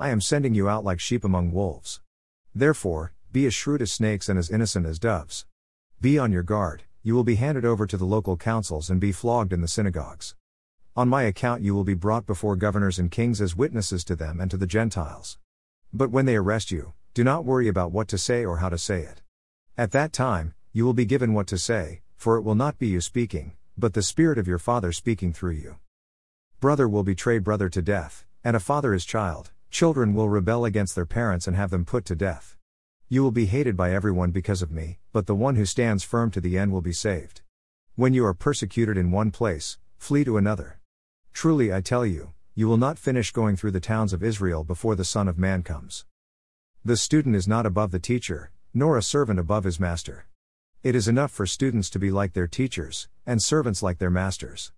I am sending you out like sheep among wolves. Therefore, be as shrewd as snakes and as innocent as doves. Be on your guard, you will be handed over to the local councils and be flogged in the synagogues. On my account, you will be brought before governors and kings as witnesses to them and to the Gentiles. But when they arrest you, do not worry about what to say or how to say it. At that time, you will be given what to say, for it will not be you speaking, but the Spirit of your Father speaking through you. Brother will betray brother to death, and a father his child, children will rebel against their parents and have them put to death. You will be hated by everyone because of me, but the one who stands firm to the end will be saved. When you are persecuted in one place, flee to another. Truly I tell you, you will not finish going through the towns of Israel before the Son of Man comes. The student is not above the teacher, nor a servant above his master. It is enough for students to be like their teachers, and servants like their masters.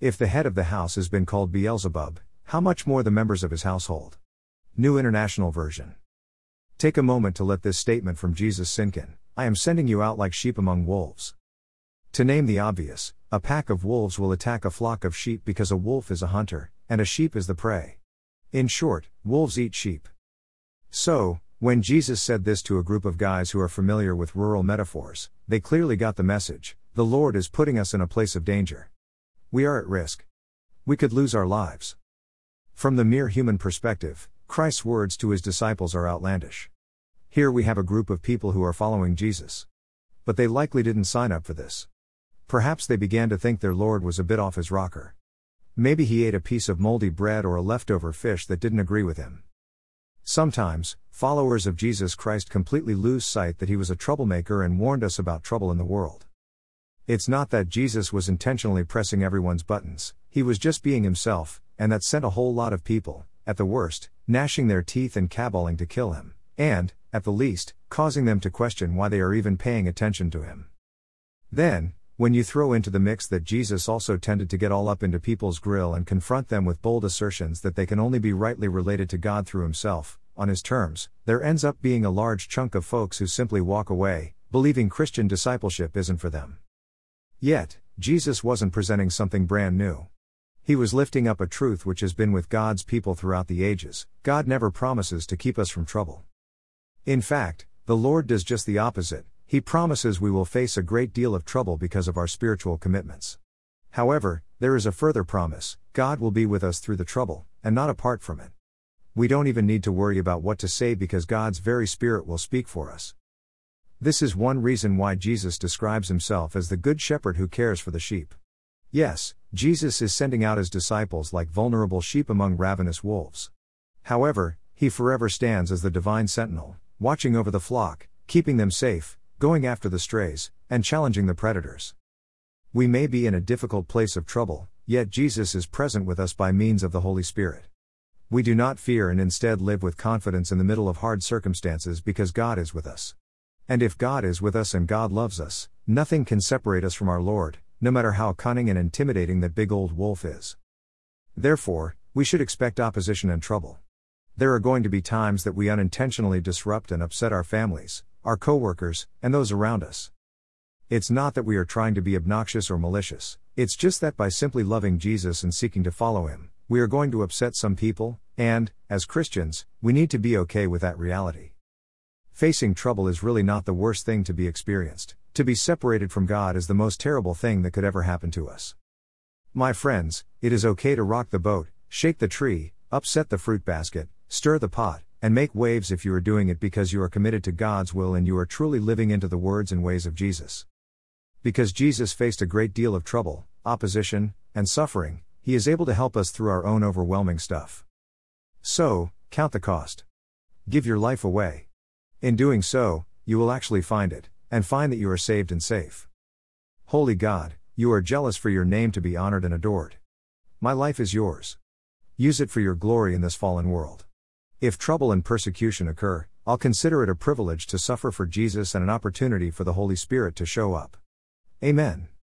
If the head of the house has been called Beelzebub, how much more the members of his household? New International Version. Take a moment to let this statement from Jesus sink in I am sending you out like sheep among wolves. To name the obvious, a pack of wolves will attack a flock of sheep because a wolf is a hunter, and a sheep is the prey. In short, wolves eat sheep. So, when Jesus said this to a group of guys who are familiar with rural metaphors, they clearly got the message the Lord is putting us in a place of danger. We are at risk. We could lose our lives. From the mere human perspective, Christ's words to his disciples are outlandish. Here we have a group of people who are following Jesus. But they likely didn't sign up for this. Perhaps they began to think their Lord was a bit off his rocker. Maybe he ate a piece of moldy bread or a leftover fish that didn't agree with him. Sometimes, followers of Jesus Christ completely lose sight that he was a troublemaker and warned us about trouble in the world. It's not that Jesus was intentionally pressing everyone's buttons, he was just being himself, and that sent a whole lot of people, at the worst, gnashing their teeth and caballing to kill him, and, at the least, causing them to question why they are even paying attention to him. Then, when you throw into the mix that Jesus also tended to get all up into people's grill and confront them with bold assertions that they can only be rightly related to God through Himself, on His terms, there ends up being a large chunk of folks who simply walk away, believing Christian discipleship isn't for them. Yet, Jesus wasn't presenting something brand new. He was lifting up a truth which has been with God's people throughout the ages God never promises to keep us from trouble. In fact, the Lord does just the opposite he promises we will face a great deal of trouble because of our spiritual commitments. However, there is a further promise God will be with us through the trouble, and not apart from it. We don't even need to worry about what to say because God's very Spirit will speak for us. This is one reason why Jesus describes himself as the Good Shepherd who cares for the sheep. Yes, Jesus is sending out his disciples like vulnerable sheep among ravenous wolves. However, he forever stands as the divine sentinel, watching over the flock, keeping them safe, going after the strays, and challenging the predators. We may be in a difficult place of trouble, yet Jesus is present with us by means of the Holy Spirit. We do not fear and instead live with confidence in the middle of hard circumstances because God is with us. And if God is with us and God loves us, nothing can separate us from our Lord, no matter how cunning and intimidating that big old wolf is. Therefore, we should expect opposition and trouble. There are going to be times that we unintentionally disrupt and upset our families, our coworkers, and those around us. It's not that we are trying to be obnoxious or malicious, it's just that by simply loving Jesus and seeking to follow him, we are going to upset some people, and, as Christians, we need to be okay with that reality. Facing trouble is really not the worst thing to be experienced, to be separated from God is the most terrible thing that could ever happen to us. My friends, it is okay to rock the boat, shake the tree, upset the fruit basket, stir the pot, and make waves if you are doing it because you are committed to God's will and you are truly living into the words and ways of Jesus. Because Jesus faced a great deal of trouble, opposition, and suffering, he is able to help us through our own overwhelming stuff. So, count the cost. Give your life away. In doing so, you will actually find it, and find that you are saved and safe. Holy God, you are jealous for your name to be honored and adored. My life is yours. Use it for your glory in this fallen world. If trouble and persecution occur, I'll consider it a privilege to suffer for Jesus and an opportunity for the Holy Spirit to show up. Amen.